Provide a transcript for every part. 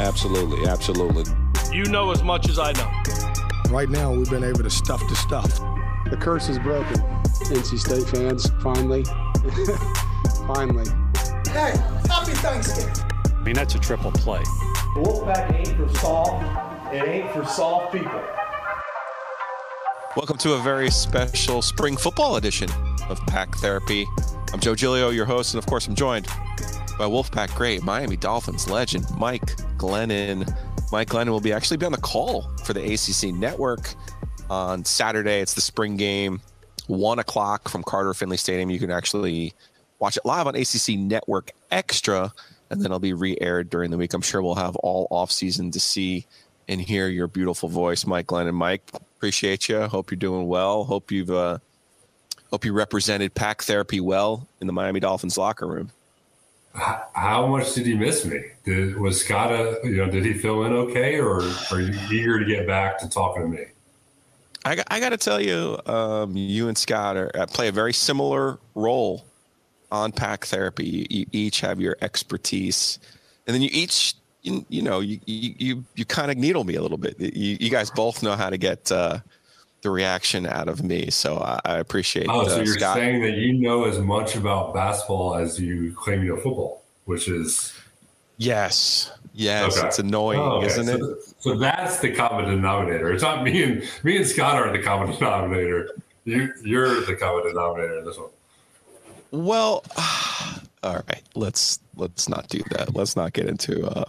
Absolutely, absolutely. You know as much as I know. Right now, we've been able to stuff the stuff. The curse is broken. NC State fans, finally. finally. Hey, happy Thanksgiving. I mean, that's a triple play. Wolfpack ain't for soft. It ain't for soft people. Welcome to a very special spring football edition of Pack Therapy. I'm Joe Giglio, your host, and of course, I'm joined by Wolfpack great Miami Dolphins legend Mike Glennon. Mike Glennon will be actually be on the call for the ACC network on Saturday. It's the spring game, one o'clock from Carter Finley Stadium. You can actually watch it live on ACC Network Extra, and then it'll be re-aired during the week. I'm sure we'll have all off season to see and hear your beautiful voice, Mike Glennon. Mike, appreciate you. Hope you're doing well. Hope you've uh, hope you represented Pack Therapy well in the Miami Dolphins locker room how much did he miss me? Did was Scott a, you know did he fill in okay, or are you eager to get back to talking to me? I, I got to tell you, um, you and Scott are, uh, play a very similar role on pack therapy. You, you, each have your expertise, and then you each you, you know you you you kind of needle me a little bit. You, you guys both know how to get. Uh, the reaction out of me. So I, I appreciate. Oh, so you're Scott. saying that you know as much about basketball as you claim you know football, which is yes, yes, okay. it's annoying, oh, okay. isn't so, it? So that's the common denominator. It's not me and me and Scott are the common denominator. You you're the common denominator in this one. Well, all right. Let's let's not do that. Let's not get into a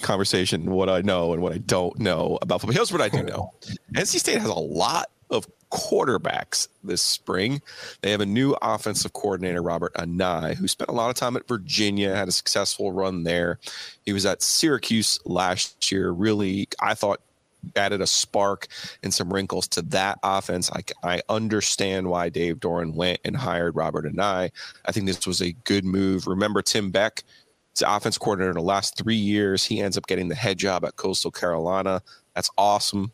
conversation what I know and what I don't know about football. Here's what I do know: NC State has a lot of quarterbacks this spring. They have a new offensive coordinator, Robert Anae, who spent a lot of time at Virginia, had a successful run there. He was at Syracuse last year. Really, I thought added a spark and some wrinkles to that offense. I, I understand why Dave Doeren went and hired Robert Anae. I think this was a good move. Remember Tim Beck, the offense coordinator in the last three years. He ends up getting the head job at Coastal Carolina. That's awesome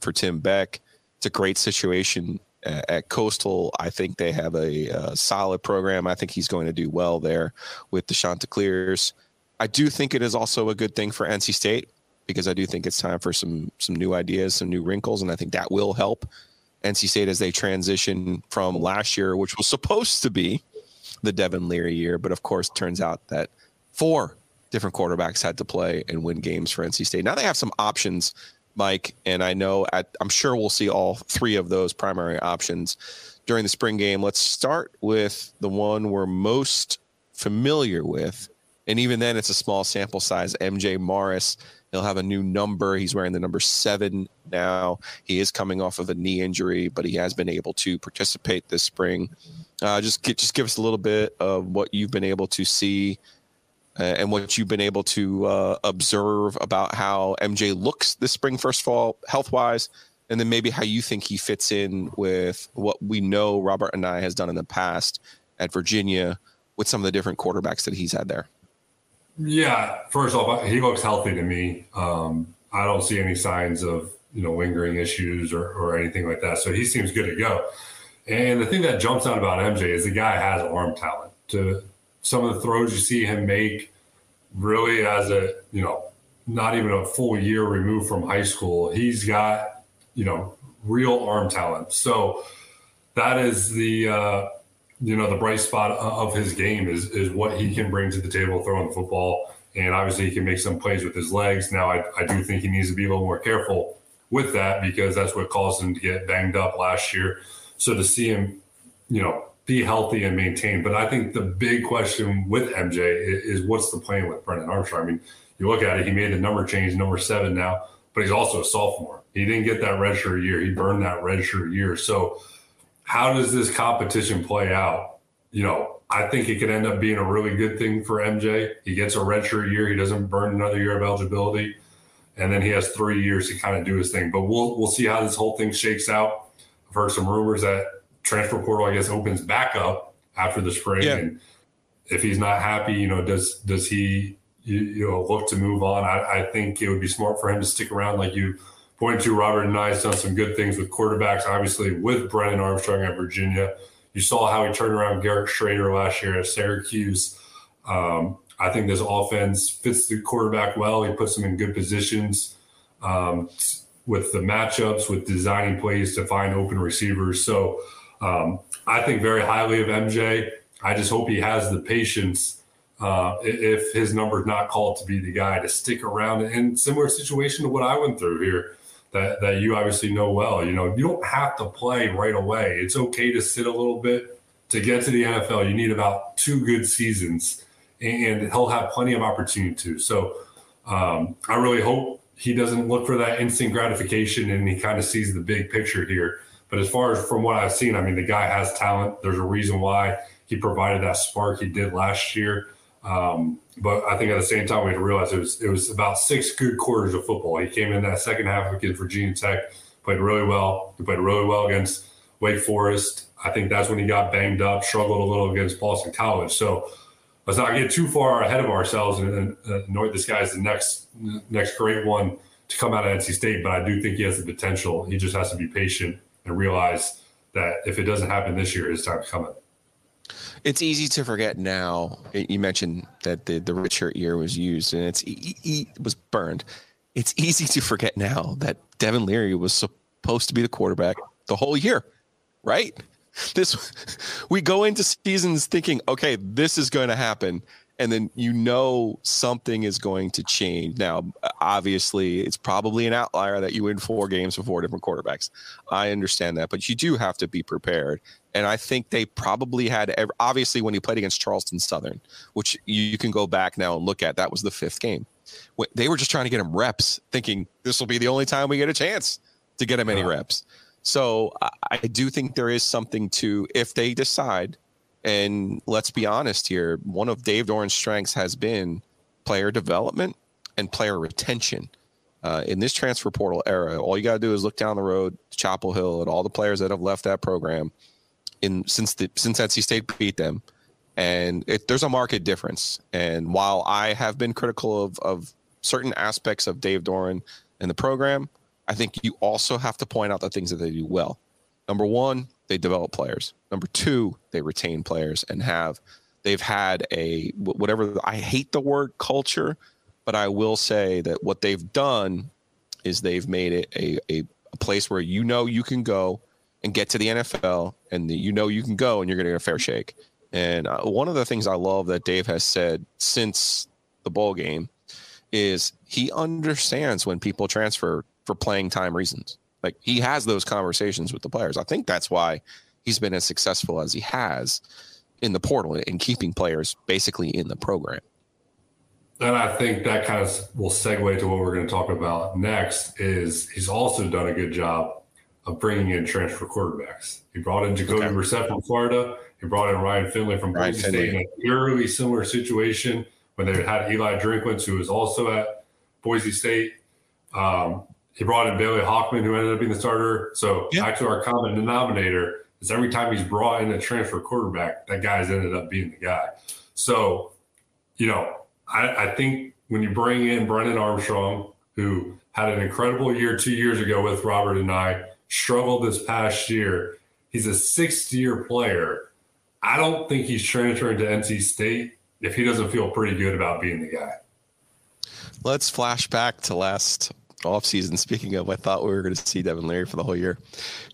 for Tim Beck. It's a great situation uh, at Coastal. I think they have a, a solid program. I think he's going to do well there with the Chanticleers. I do think it is also a good thing for NC State because I do think it's time for some some new ideas, some new wrinkles, and I think that will help NC State as they transition from last year, which was supposed to be the Devin Leary year, but of course, turns out that four different quarterbacks had to play and win games for NC State. Now they have some options, Mike, and I know at, I'm sure we'll see all three of those primary options during the spring game. Let's start with the one we're most familiar with, and even then, it's a small sample size. MJ Morris He'll have a new number. He's wearing the number seven now. He is coming off of a knee injury, but he has been able to participate this spring. Uh, just just give us a little bit of what you've been able to see uh, and what you've been able to uh, observe about how MJ looks this spring. First of all, health wise, and then maybe how you think he fits in with what we know Robert Anae has done in the past at Virginia with some of the different quarterbacks that he's had there. Yeah, first off, he looks healthy to me. Um, I don't see any signs of you know lingering issues or, or anything like that. So he seems good to go. And the thing that jumps out about MJ is the guy has arm talent. To some of the throws you see him make, really as a you know not even a full year removed from high school, he's got you know real arm talent. So that is the uh, you know the bright spot of his game is is what he can bring to the table throwing the football. And obviously he can make some plays with his legs. Now I, I do think he needs to be a little more careful with that because that's what caused him to get banged up last year. So to see him you know be healthy and maintain but i think the big question with mj is, what's the plan with brennan armstrong? I mean you look at it he made the number change number seven now but he's also a sophomore. He didn't get that redshirt year. He burned that redshirt year. So how does this competition play out? You know, I think it could end up being a really good thing for MJ. He gets a redshirt year. He doesn't burn another year of eligibility, and then he has three years to kind of do his thing. But we'll we'll see how this whole thing shakes out. I've heard some rumors that transfer portal, I guess, opens back up after the spring, yeah. and if he's not happy, you know, does does he you, you know look to move on? I, I think it would be smart for him to stick around, like you pointed to. Robert Anae has done some good things with quarterbacks, obviously with Brennan Armstrong at Virginia. You saw how he turned around Garrett Shrader last year at Syracuse. Um, I think this offense fits the quarterback well. He puts him in good positions um, with the matchups, with designing plays to find open receivers. So um, I think very highly of MJ. I just hope he has the patience uh, if his number is not called to be the guy to stick around. In similar situation to what I went through here that, that you obviously know well. You know, you don't have to play right away. It's okay to sit a little bit. To get to the NFL, you need about two good seasons, and he'll have plenty of opportunity to. So um, I really hope he doesn't look for that instant gratification and he kind of sees the big picture here. But as far as from what I've seen, I mean, the guy has talent. There's a reason why he provided that spark he did last year. Um, but I think at the same time, we had to realize it was it was about six good quarters of football. He came in that second half against Virginia Tech, played really well. He played really well against Wake Forest. I think that's when he got banged up, struggled a little against Boston College. So let's not get too far ahead of ourselves and, and uh, annoy this guy as the next next great one to come out of NC State. But I do think he has the potential. He just has to be patient and realize that if it doesn't happen this year, his time's coming. It's easy to forget now. You mentioned that the the redshirt year was used and it's it was burned. It's easy to forget now that Devin Leary was supposed to be the quarterback the whole year, right? This we go into seasons thinking, okay, this is going to happen, and then you know something is going to change. Now, obviously, it's probably an outlier that you win four games with four different quarterbacks. I understand that, but you do have to be prepared. And I think they probably had, obviously, when he played against Charleston Southern, which you can go back now and look at, that was the fifth game. They were just trying to get him reps, thinking this will be the only time we get a chance to get him any uh-huh. reps. So I do think there is something to, if they decide, and let's be honest here, one of Dave Doeren's strengths has been player development and player retention. Uh, in this transfer portal era, all you got to do is look down the road to Chapel Hill at all the players that have left that program in since the since NC State beat them, and it, there's a market difference. And while I have been critical of of certain aspects of Dave Doeren and the program, I think you also have to point out the things that they do well. Number one, they develop players. Number two, they retain players and have they've had a whatever I hate the word culture, but I will say that what they've done is they've made it a, a, a place where you know you can go and get to the NFL, and the, you know you can go and you're going to get a fair shake. And uh, one of the things I love that Dave has said since the bowl game is he understands when people transfer for playing time reasons. Like he has those conversations with the players. I think that's why he's been as successful as he has in the portal and keeping players basically in the program. And I think that kind of will segue to what we're going to talk about next. Is he's also done a good job of bringing in transfer quarterbacks. He brought in Jacoby okay. Brissett from Florida. He brought in Ryan Finley from Boise State in a eerily similar situation when they had Eli Drinkwitz, who was also at Boise State. Um, he brought in Bailey Hockman, who ended up being the starter. So yeah. back to our common denominator is every time he's brought in a transfer quarterback, that guy's ended up being the guy. So, you know, I, I think when you bring in Brennan Armstrong, who had an incredible year two years ago with Robert Anae, struggled this past year. He's a sixth year player. I don't think he's transferring to NC State if he doesn't feel pretty good about being the guy. Let's flash back to last offseason. Speaking of, I thought we were going to see Devin Leary for the whole year.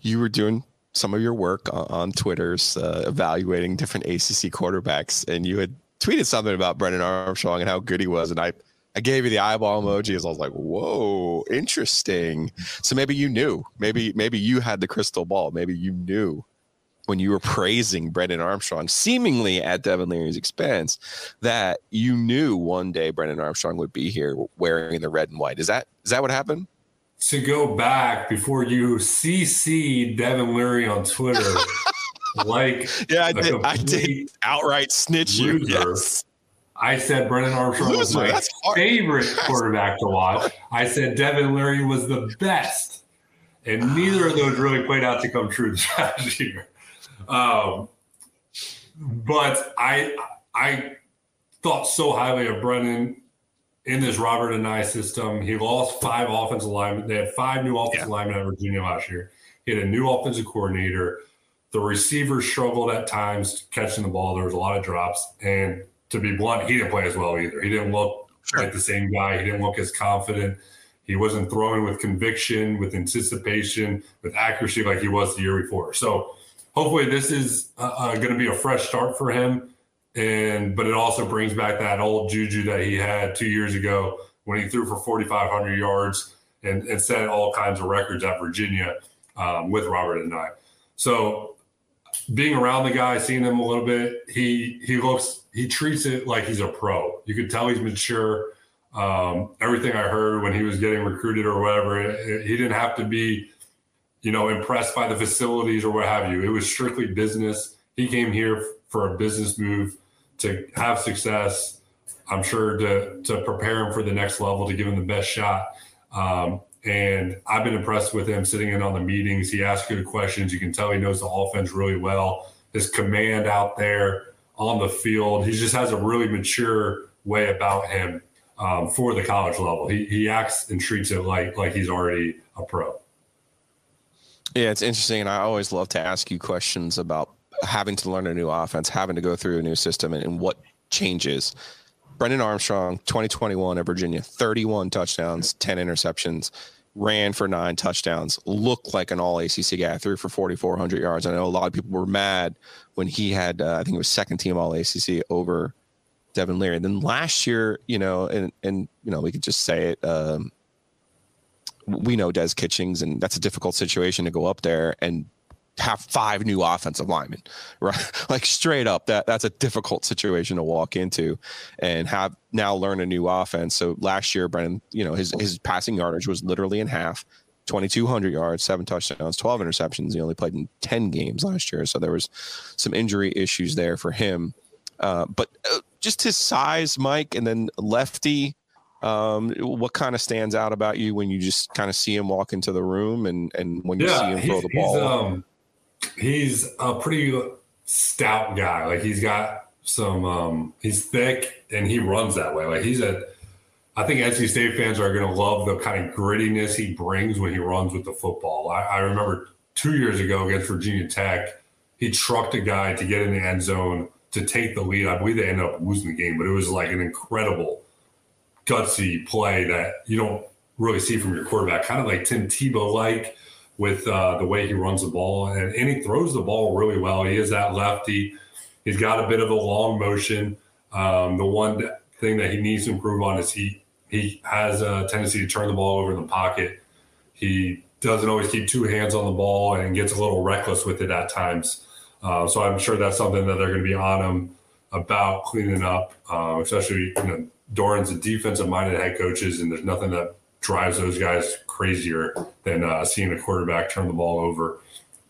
You were doing some of your work on, on Twitter's uh, evaluating different ACC quarterbacks, and you had tweeted something about Brennan Armstrong and how good he was. And I I gave you the eyeball emoji as I was like, whoa, interesting. So maybe you knew. Maybe maybe you had the crystal ball. Maybe you knew when you were praising Brennan Armstrong, seemingly at Devin Leary's expense, that you knew one day Brennan Armstrong would be here wearing the red and white. Is that is that what happened? to go back before you CC Devin Leary on Twitter, like yeah, I did. I did outright snitch you. Yes. I said Brennan Armstrong Loser, was my favorite quarterback to watch. I said Devin Leary was the best, and neither of those really played out to come true this past year. Um, but I I thought so highly of Brennan in this Robert Anae system. He lost five offensive linemen. They had five new offensive yeah. linemen at Virginia last year. He had a new offensive coordinator. The receivers struggled at times catching the ball. There was a lot of drops. And to be blunt, he didn't play as well either. He didn't look sure. like the same guy. He didn't look as confident. He wasn't throwing with conviction, with anticipation, with accuracy like he was the year before. So hopefully this is uh, uh, going to be a fresh start for him. And but it also brings back that old juju that he had two years ago when he threw for 4,500 yards and, and set all kinds of records at Virginia um, with Robert Anae. So being around the guy, seeing him a little bit, he he looks he treats it like he's a pro. You could tell he's mature. Um, everything I heard when he was getting recruited or whatever, it, it, he didn't have to be, you know, impressed by the facilities or what have you. It was strictly business. He came here for a business move to have success. I'm sure to to prepare him for the next level to give him the best shot. Um, and I've been impressed with him sitting in on the meetings. He asks good questions. You can tell he knows the offense really well. His command out there on the field, he just has a really mature way about him um, for the college level. He, he acts and treats it like like he's already a pro. Yeah, it's interesting, and I always love to ask you questions about having to learn a new offense, having to go through a new system, and, and what changes. Brennan Armstrong, 2021 at Virginia, 31 touchdowns, 10 interceptions, ran for nine touchdowns, looked like an all ACC guy, threw for 4,400 yards. I know a lot of people were mad when he had, uh, I think it was second team all ACC over Devin Leary. And then last year, you know, and, and, you know, we could just say it, um, we know Des Kitchings, and that's a difficult situation to go up there and have five new offensive linemen, right? like straight up, that that's a difficult situation to walk into, and have now learn a new offense. So last year, Brennan, you know, his his passing yardage was literally in half. 2200 yards, seven touchdowns, 12 interceptions. He only played in 10 games last year, so there was some injury issues there for him. Uh, but uh, just his size, Mike, and then lefty. Um, what kind of stands out about you when you just kind of see him walk into the room and and when you yeah, see him throw the ball? Um, he's a pretty stout guy. Like he's got some, um, he's thick and he runs that way. Like he's a, I think NC State fans are going to love the kind of grittiness he brings when he runs with the football. I, I remember two years ago against Virginia Tech, he trucked a guy to get in the end zone to take the lead. I believe they ended up losing the game, but it was like an incredible gutsy play that you don't really see from your quarterback, kind of like Tim Tebow like with uh, the way he runs the ball, and, and he throws the ball really well. He is that lefty. He's got a bit of a long motion. Um, the one thing that he needs to improve on is he he has a tendency to turn the ball over in the pocket. He doesn't always keep two hands on the ball and gets a little reckless with it at times. Uh, so I'm sure that's something that they're going to be on him about cleaning up, uh, especially you know Doeren's a defensive minded head coaches, and there's nothing that drives those guys crazier than uh, seeing a quarterback turn the ball over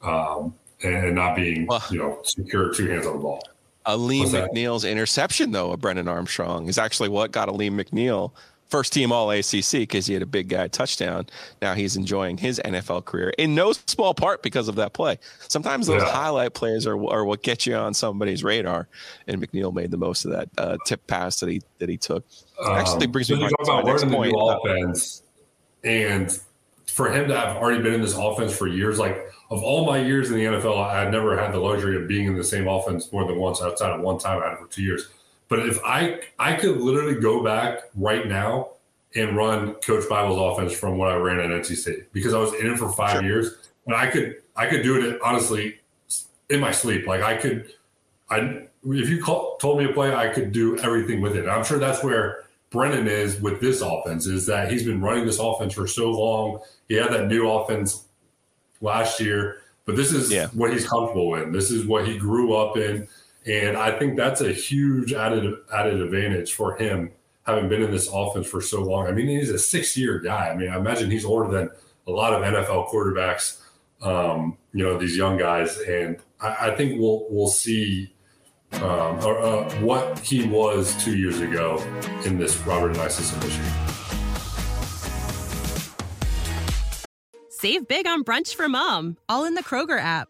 um, and not being, well, you know, secure two hands on the ball. Alim McNeill's interception, though, of Brennan Armstrong is actually what got Alim McNeill first team All ACC because he had a big guy touchdown. Now he's enjoying his NFL career in no small part because of that play. Sometimes those yeah. highlight plays are, are what get you on somebody's radar, and McNeill made the most of that uh, tip pass that he that he took. Actually, um, brings me back to my next point. offense, and for him to have already been in this offense for years, like of all my years in the NFL, I had never had the luxury of being in the same offense more than once outside of one time. I had it for two years but if I I could literally go back right now and run Coach Bible's offense from what I ran at NC State because I was in it for five sure. years, and I could I could do it honestly in my sleep. Like I could, I if you call, told me to play, I could do everything with it. And I'm sure that's where Brennan is with this offense is that he's been running this offense for so long. He had that new offense last year, but this is yeah. what he's comfortable in. This is what he grew up in. And I think that's a huge added added advantage for him having been in this offense for so long. I mean, he's a six year guy. I mean, I imagine he's older than a lot of NFL quarterbacks, um, you know, these young guys. And I, I think we'll, we'll see um, or, uh, what he was two years ago in this Robert system this. Save big on brunch for mom, all in the Kroger app.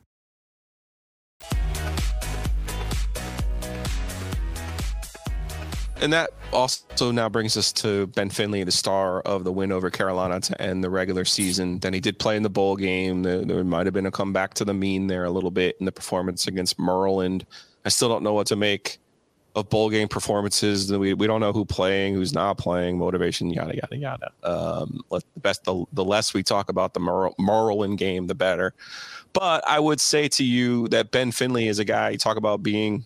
And that also now brings us to Ben Finley, the star of the win over Carolina to end the regular season. Then he did play in the bowl game. There, might have been a comeback to the mean there a little bit in the performance against Maryland. I still don't know what to make of bowl game performances. We, we don't know who playing, who's not playing, motivation, yada yada yada. Um, let the best the, the less we talk about the Maryland game, the better. But I would say to you that Ben Finley is a guy. You talk about being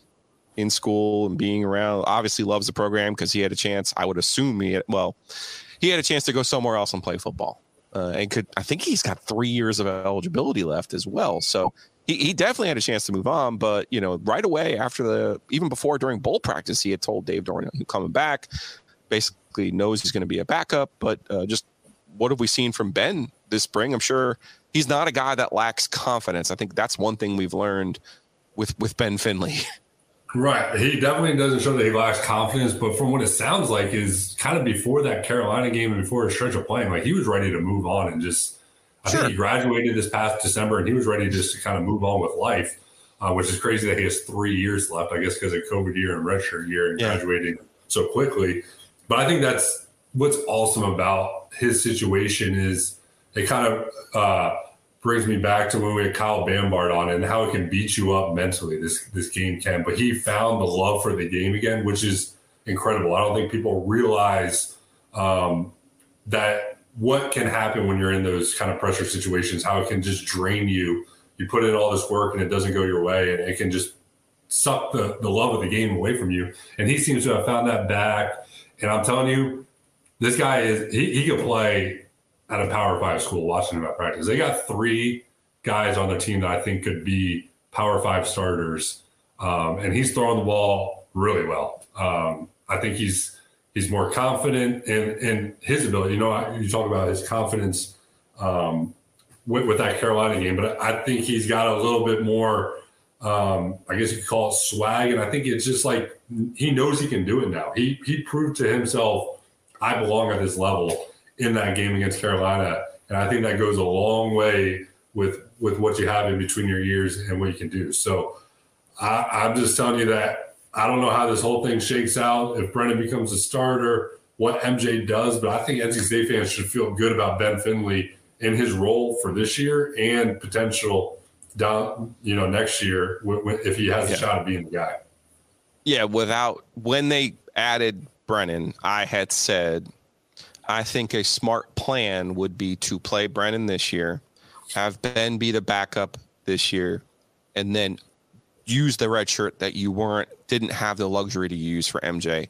in school and being around. Obviously, loves the program because he had a chance. I would assume he had, well, he had a chance to go somewhere else and play football. Uh, and could I think he's got three years of eligibility left as well. So he, he definitely had a chance to move on, but you know, right away after the even before during bowl practice, he had told Dave Doeren he's coming back. Basically, knows he's going to be a backup, but uh, just what have we seen from Ben this spring? I'm sure he's not a guy that lacks confidence. I think that's one thing we've learned with with Ben Finley. Right. He definitely doesn't show that he lacks confidence, but from what it sounds like is kind of before that Carolina game and before a stretch of playing, like he was ready to move on and just I sure. think he graduated this past December and he was ready just to kind of move on with life, uh, which is crazy that he has three years left, I guess, because of COVID year and redshirt year and yeah. graduating so quickly. But I think that's what's awesome about his situation is it kind of uh, brings me back to when we had Kyle Bambard on and how it can beat you up mentally. This this game can, but he found the love for the game again, which is incredible. I don't think people realize um, that what can happen when you're in those kind of pressure situations, how it can just drain you. You put in all this work and it doesn't go your way, and it can just suck the, the love of the game away from you. And he seems to have found that back. And I'm telling you, this guy is he, he could play at a power five school watching him at practice. They got three guys on their team that I think could be power five starters. Um, and he's throwing the ball really well. Um, I think he's he's more confident in in his ability. You know, you talk about his confidence um, with, with, that Carolina game, but I think he's got a little bit more. Um, I guess you could call it swag, and I think it's just like he knows he can do it now. He he proved to himself, I belong at this level in that game against Carolina, and I think that goes a long way with with what you have in between your years and what you can do. So I, I'm just telling you that I don't know how this whole thing shakes out. If Brennan becomes a starter, what MJ does, but I think NC State fans should feel good about Ben Finley in his role for this year and potential down, you know, next year if he has a shot at being the guy. Yeah, without when they added Brennan, I had said I think a smart plan would be to play Brennan this year, have Ben be the backup this year, and then use the red shirt that you weren't didn't have the luxury to use for MJ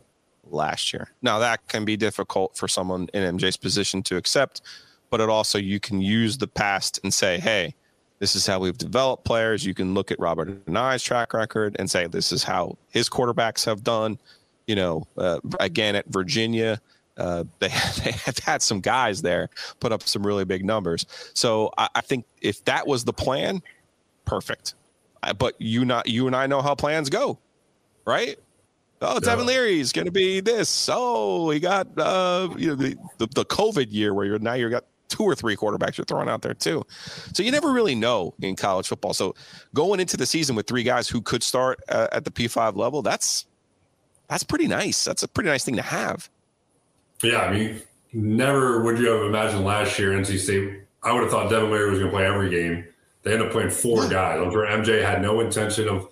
last year. Now that can be difficult for someone in MJ's position to accept, but it also you can use the past and say, "Hey, this is how we've developed players." You can look at Robert Anae's track record and say, "This is how his quarterbacks have done." You know, uh, again at Virginia, uh, they they have had some guys there put up some really big numbers. So I, I think if that was the plan, perfect but you not you and I know how plans go, right? Oh, Devin Leary is going to be this. Oh, he got uh, you know the, the, the COVID year where you're now you got two or three quarterbacks you're throwing out there too. So you never really know in college football. So going into the season with three guys who could start uh, at the P5 level, that's that's pretty nice. That's a pretty nice thing to have. Yeah, I mean, never would you have imagined last year NC State. I would have thought Devin Leary was going to play every game. They ended up playing four guys. I'm sure MJ had no intention of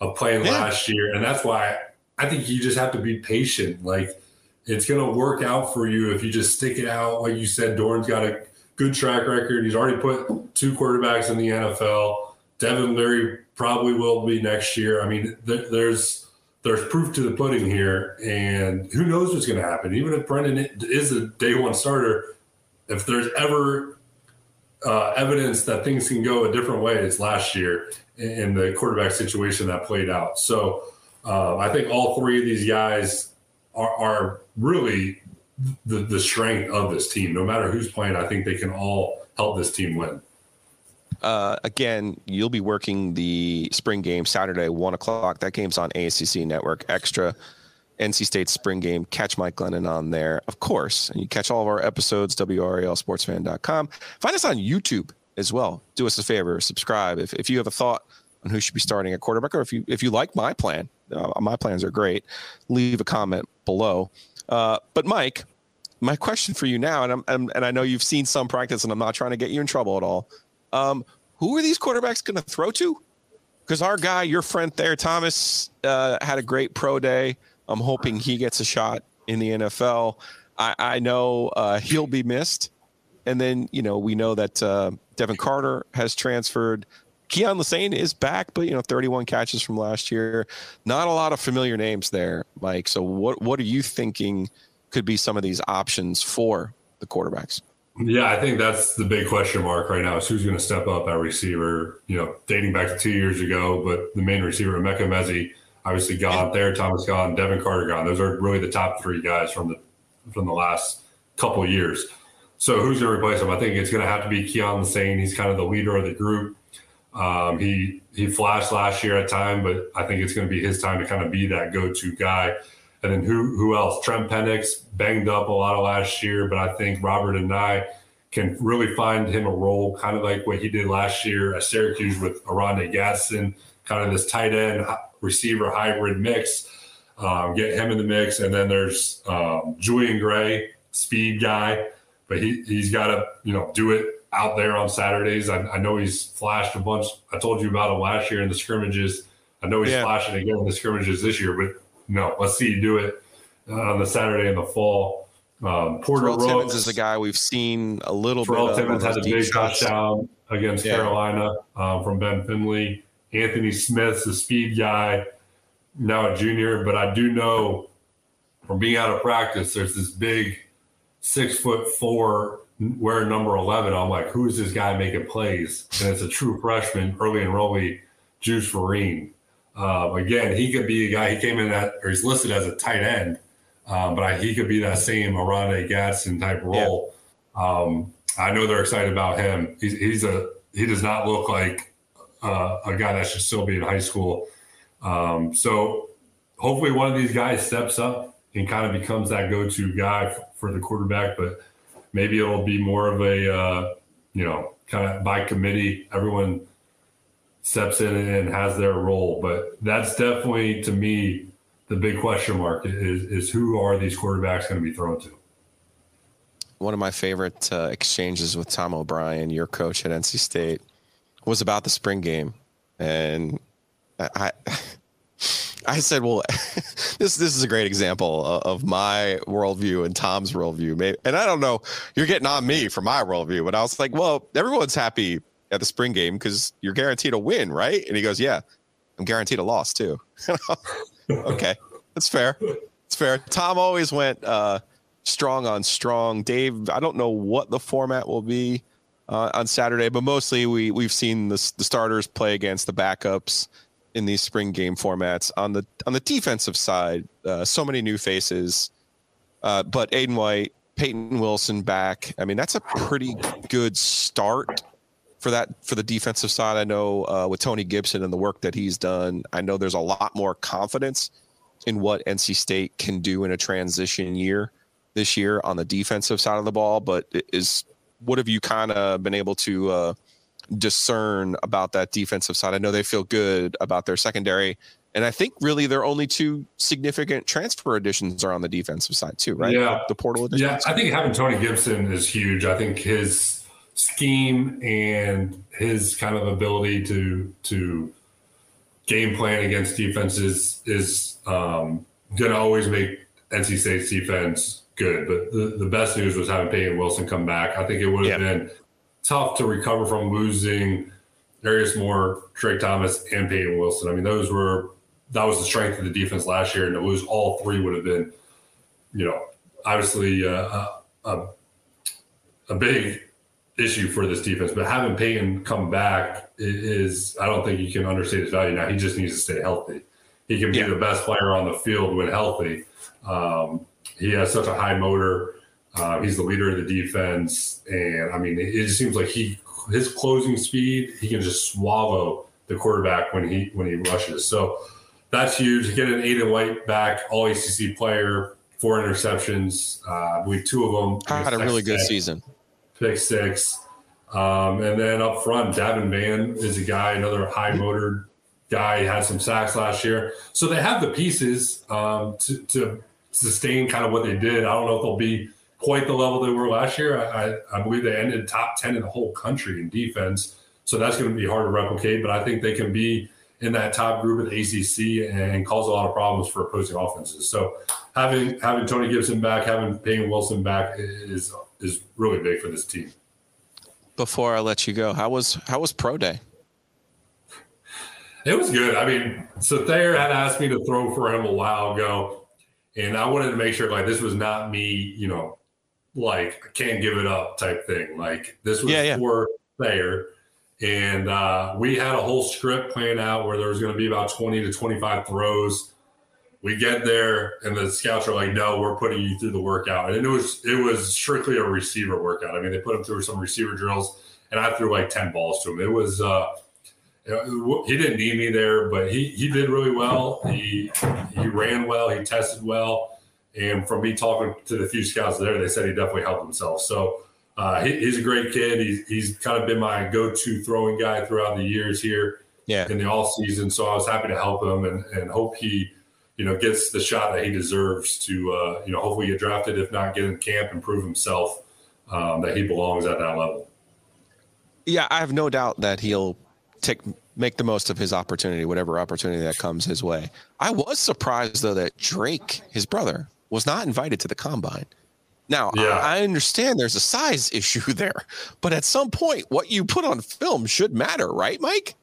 of playing yeah. last year, and that's why I think you just have to be patient. Like it's going to work out for you if you just stick it out. Like you said, Doeren's got a good track record. He's already put two quarterbacks in the NFL. Devin Leary probably will be next year. I mean, th- there's there's proof to the pudding here, and who knows what's going to happen. Even if Brennan is a day one starter, if there's ever uh, evidence that things can go a different way, it's last year in the quarterback situation that played out. So uh, I think all three of these guys are, are really the, the strength of this team. No matter who's playing, I think they can all help this team win. Uh, again, you'll be working the spring game Saturday, one o'clock. That game's on ACC Network Extra. NC State spring game. Catch Mike Glennon on there, of course. And you catch all of our episodes, WRALSportsFan.com. Find us on YouTube as well. Do us a favor, subscribe. If, if you have a thought on who should be starting at quarterback, or if you if you like my plan, uh, my plans are great. Leave a comment below. Uh, but Mike, my question for you now, and I'm, and, and I know you've seen some practice, and I'm not trying to get you in trouble at all. Um, who are these quarterbacks going to throw to? Because our guy, your friend there, Thomas, uh, had a great pro day. I'm hoping he gets a shot in the NFL. I, I know uh, he'll be missed. And then, you know, we know that uh, Devin Carter has transferred. Keyon Lesane is back, but you know, 31 catches from last year. Not a lot of familiar names there, Mike. So what what are you thinking could be some of these options for the quarterbacks? Yeah, I think that's the big question mark right now is who's going to step up at receiver, you know, dating back to two years ago, but the main receiver, Emeka Emezie, obviously gone there, Thomas gone, Devin Carter gone. Those are really the top three guys from the from the last couple years. So who's going to replace him? I think it's going to have to be Keyon Lesane. He's kind of the leader of the group. Um, he he flashed last year at time, but I think it's going to be his time to kind of be that go-to guy. And then who who else? Trent Pennix banged up a lot of last year, but I think Robert Anae can really find him a role, kind of like what he did last year at Syracuse with Oronde Gadsden, kind of this tight end receiver hybrid mix. Um, get him in the mix, and then there's um, Julian Gray, speed guy, but he he's got to you know do it out there on Saturdays. I, I, know he's flashed a bunch. I told you about him last year in the scrimmages. I know he's yeah. flashing again in the scrimmages this year, but no, let's see you do it on the Saturday in the fall. Um, Porter Terrell Timmons is a guy we've seen a little Terrell bit. Timmons had a big shots. touchdown against yeah. Carolina um, from Ben Finley. Anthony Smith's a speed guy, now a junior, but I do know from being out of practice, there's this big six foot four wearing number 11. I'm like, who is this guy making plays? And it's a true freshman, early enrollee, Juice Vereen. Uh, again, he could be a guy, he came in at, or he's listed as a tight end, um, but I, he could be that same Oronde Gadsden type role. Yeah. Um, I know they're excited about him. He's, he's a, he does not look like uh, a guy that should still be in high school. Um, so hopefully one of these guys steps up and kind of becomes that go-to guy for the quarterback, but maybe it'll be more of a uh, you know kind of by committee. Everyone steps in and has their role, but that's definitely to me the big question mark is is who are these quarterbacks going to be thrown to. One of my favorite uh, exchanges with Tom O'Brien, your coach at NC State, was about the spring game, and I I said, well, this this is a great example of my worldview and Tom's worldview. And I don't know, you're getting on me for my worldview, but I was like, well, everyone's happy at the spring game because you're guaranteed a win, right? And he goes, yeah, I'm guaranteed a loss too. okay, that's fair. It's fair. Tom always went uh, strong on strong. Dave, I don't know what the format will be uh, on Saturday, but mostly we we've seen the, the starters play against the backups in these spring game formats. On the on the defensive side, uh, so many new faces, uh, but Aydan White, Peyton Wilson back. I mean, that's a pretty good start for that for the defensive side. I know uh, with Tony Gibson and the work that he's done, I know there's a lot more confidence in what NC State can do in a transition year this year on the defensive side of the ball. But is what have you kind of been able to uh, discern about that defensive side? I know they feel good about their secondary, and I think really their only two significant transfer additions are on the defensive side too, right? Yeah, the portal additions. Yeah, I think having Tony Gibson is huge. I think his scheme and his kind of ability to to game plan against defenses is um, going to always make NC State's defense good. But the, the best news was having Peyton Wilson come back. I think it would have yeah. been tough to recover from losing Darius Moore, Drake Thomas, and Peyton Wilson. I mean, those were that was the strength of the defense last year, and to lose all three would have been, you know, obviously uh, a, a big issue for this defense. But having Peyton come back is, I don't think you can understate his value. Now he just needs to stay healthy. He can be yeah. the best player on the field when healthy. Um, he has such a high motor. Uh, he's the leader of the defense, and I mean, it, it just seems like he his closing speed. He can just swallow the quarterback when he when he rushes. So that's huge. Get an Aydan White back, all ACC player, four interceptions. Uh, we two of them had a really good season. Pick six. Um, and then up front, Davin Vann is a guy, another high motored guy, had some sacks last year. So they have the pieces um, to, to, sustain kind of what they did. I don't know if they'll be quite the level they were last year. I, I, believe they ended top 10 in the whole country in defense. So that's going to be hard to replicate, but I think they can be in that top group the ACC and cause a lot of problems for opposing offenses. So having having Tony Gibson back, having Peyton Wilson back is is really big for this team. Before I let you go, how was how was pro day? It was good. I mean, so Thayer had asked me to throw for him a while ago, and I wanted to make sure like this was not me, you know, like I can't give it up type thing. Like this was yeah, yeah. for Thayer. And uh, we had a whole script planned out where there was going to be about 20 to 25 throws. We get there, and the scouts are like, "No, we're putting you through the workout." And it was it was strictly a receiver workout. I mean, they put him through some receiver drills, and I threw like 10 balls to him. It was uh, he didn't need me there, but he he did really well. He he ran well. He tested well. And from me talking to the few scouts there, they said he definitely helped himself. So uh, he, he's a great kid. He's, he's kind of been my go-to throwing guy throughout the years here yeah. in the off season. So I was happy to help him and, and hope he, you know, gets the shot that he deserves to, uh, you know, hopefully get drafted, if not get in camp and prove himself um, that he belongs at that level. Yeah, I have no doubt that he'll take make the most of his opportunity, whatever opportunity that comes his way. I was surprised though that Drake, his brother, was not invited to the combine. Now, yeah. I, I understand there's a size issue there, but at some point, what you put on film should matter, right, Mike?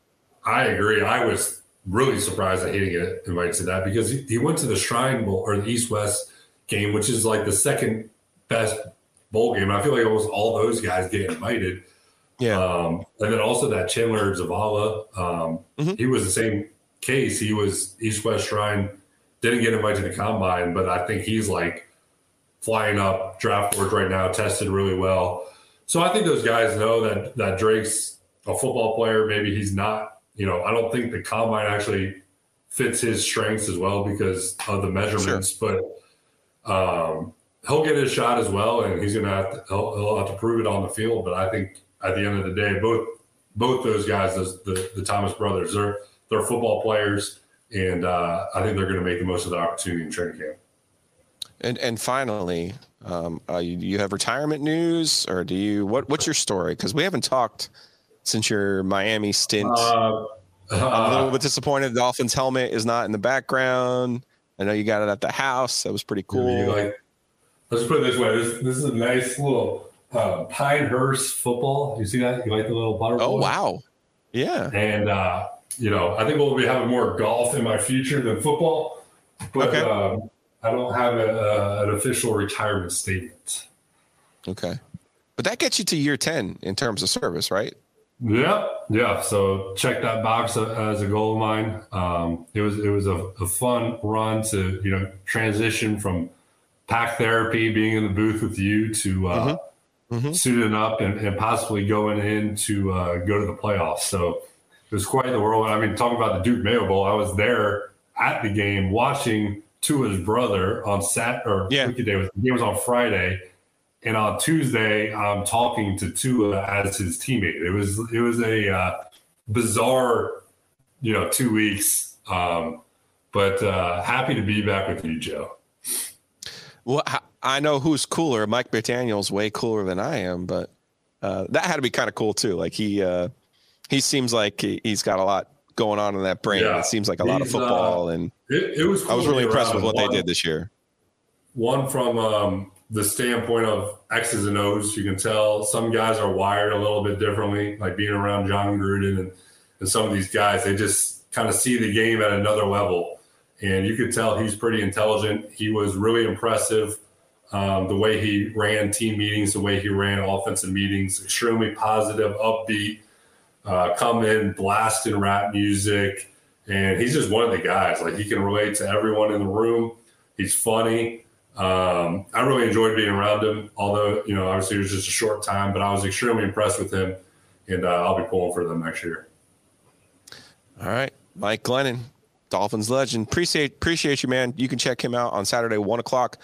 I agree. I was really surprised that he didn't get invited to that because he, he went to the Shrine Bowl or the East West game, which is like the second best bowl game. I feel like almost all those guys get invited. Yeah. Um, and then also that Chandler Zavala, um, mm-hmm. he was the same case. He was East West Shrine, didn't get invited to the combine, but I think he's like flying up draft boards right now, tested really well. So I think those guys know that that Drake's a football player. Maybe he's not. You know, I don't think the combine actually fits his strengths as well because of the measurements. Sure. But um, he'll get his shot as well, and he's gonna have to he'll, he'll, have to prove it on the field. But I think at the end of the day, both both those guys, the the Thomas brothers, they're they're football players, and uh, I think they're going to make the most of the opportunity in training camp. And and finally, um, uh, you, you have retirement news, or do you? What what's your story? Because we haven't talked since your Miami stint. Uh, I'm a little bit disappointed. The Dolphins helmet is not in the background. I know you got it at the house. That was pretty cool. Like, let's put it this way. This, this is a nice little uh, Pinehurst football. You see that? You like the little butterfly? Oh wow! Yeah. And uh, you know, I think we'll be having more golf in my future than football. But okay. um, I don't have a, a, an official retirement statement. Okay, but that gets you to year ten in terms of service, right? Yeah, yeah. So check that box as a goal of mine. Um, it was it was a, a, fun run to you know transition from pack therapy, being in the booth with you, to uh, mm-hmm. Mm-hmm. suiting up and, and, possibly going in to uh, go to the playoffs. So it was quite the whirlwind. I mean, talking about the Duke Mayo Bowl, I was there at the game watching Tua's brother on Sat or yeah. Day was the game was on Friday, and on Tuesday, I'm talking to Tua as his teammate. It was it was a uh, bizarre, you know, two weeks. Um, but uh, happy to be back with you, Joe. Well, I know who's cooler. Mike McDaniel's way cooler than I am, but uh, that had to be kind of cool too. Like he uh, he seems like he, has got a lot going on in that brain. Yeah, it seems like a lot of football, uh, and it, it was. Cool I was really impressed with what one, they did this year. One from um, the standpoint of X's and O's, you can tell some guys are wired a little bit differently. Like being around Jon Gruden and and some of these guys, they just kind of see the game at another level. And you could tell he's pretty intelligent. He was really impressive. Um, the way he ran team meetings, the way he ran offensive meetings, extremely positive, upbeat, uh, come in blasting rap music. And he's just one of the guys. Like he can relate to everyone in the room. He's funny. Um, I really enjoyed being around him, although, you know, obviously it was just a short time, but I was extremely impressed with him. And uh, I'll be pulling for them next year. All right. Mike Glennon, Dolphins legend. Appreciate appreciate you, man. You can check him out on Saturday, one o'clock,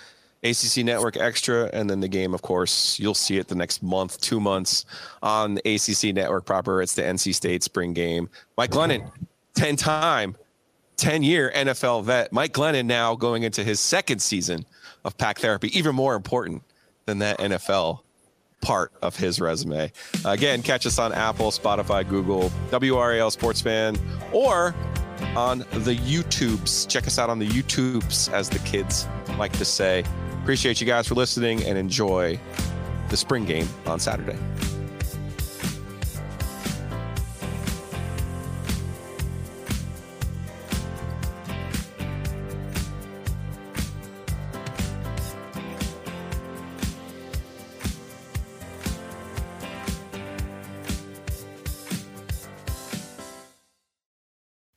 ACC Network Extra, and then the game, of course, you'll see it the next month, two months on ACC Network proper. It's the NC State spring game. Mike Glennon, ten time, ten year NFL vet. Mike Glennon now going into his second season of pack therapy. Even more important than that NFL part of his resume. Again, catch us on Apple, Spotify, Google, WRAL Sports Fan, or on the YouTubes. Check us out on the YouTubes, as the kids like to say. Appreciate you guys for listening and enjoy the spring game on Saturday.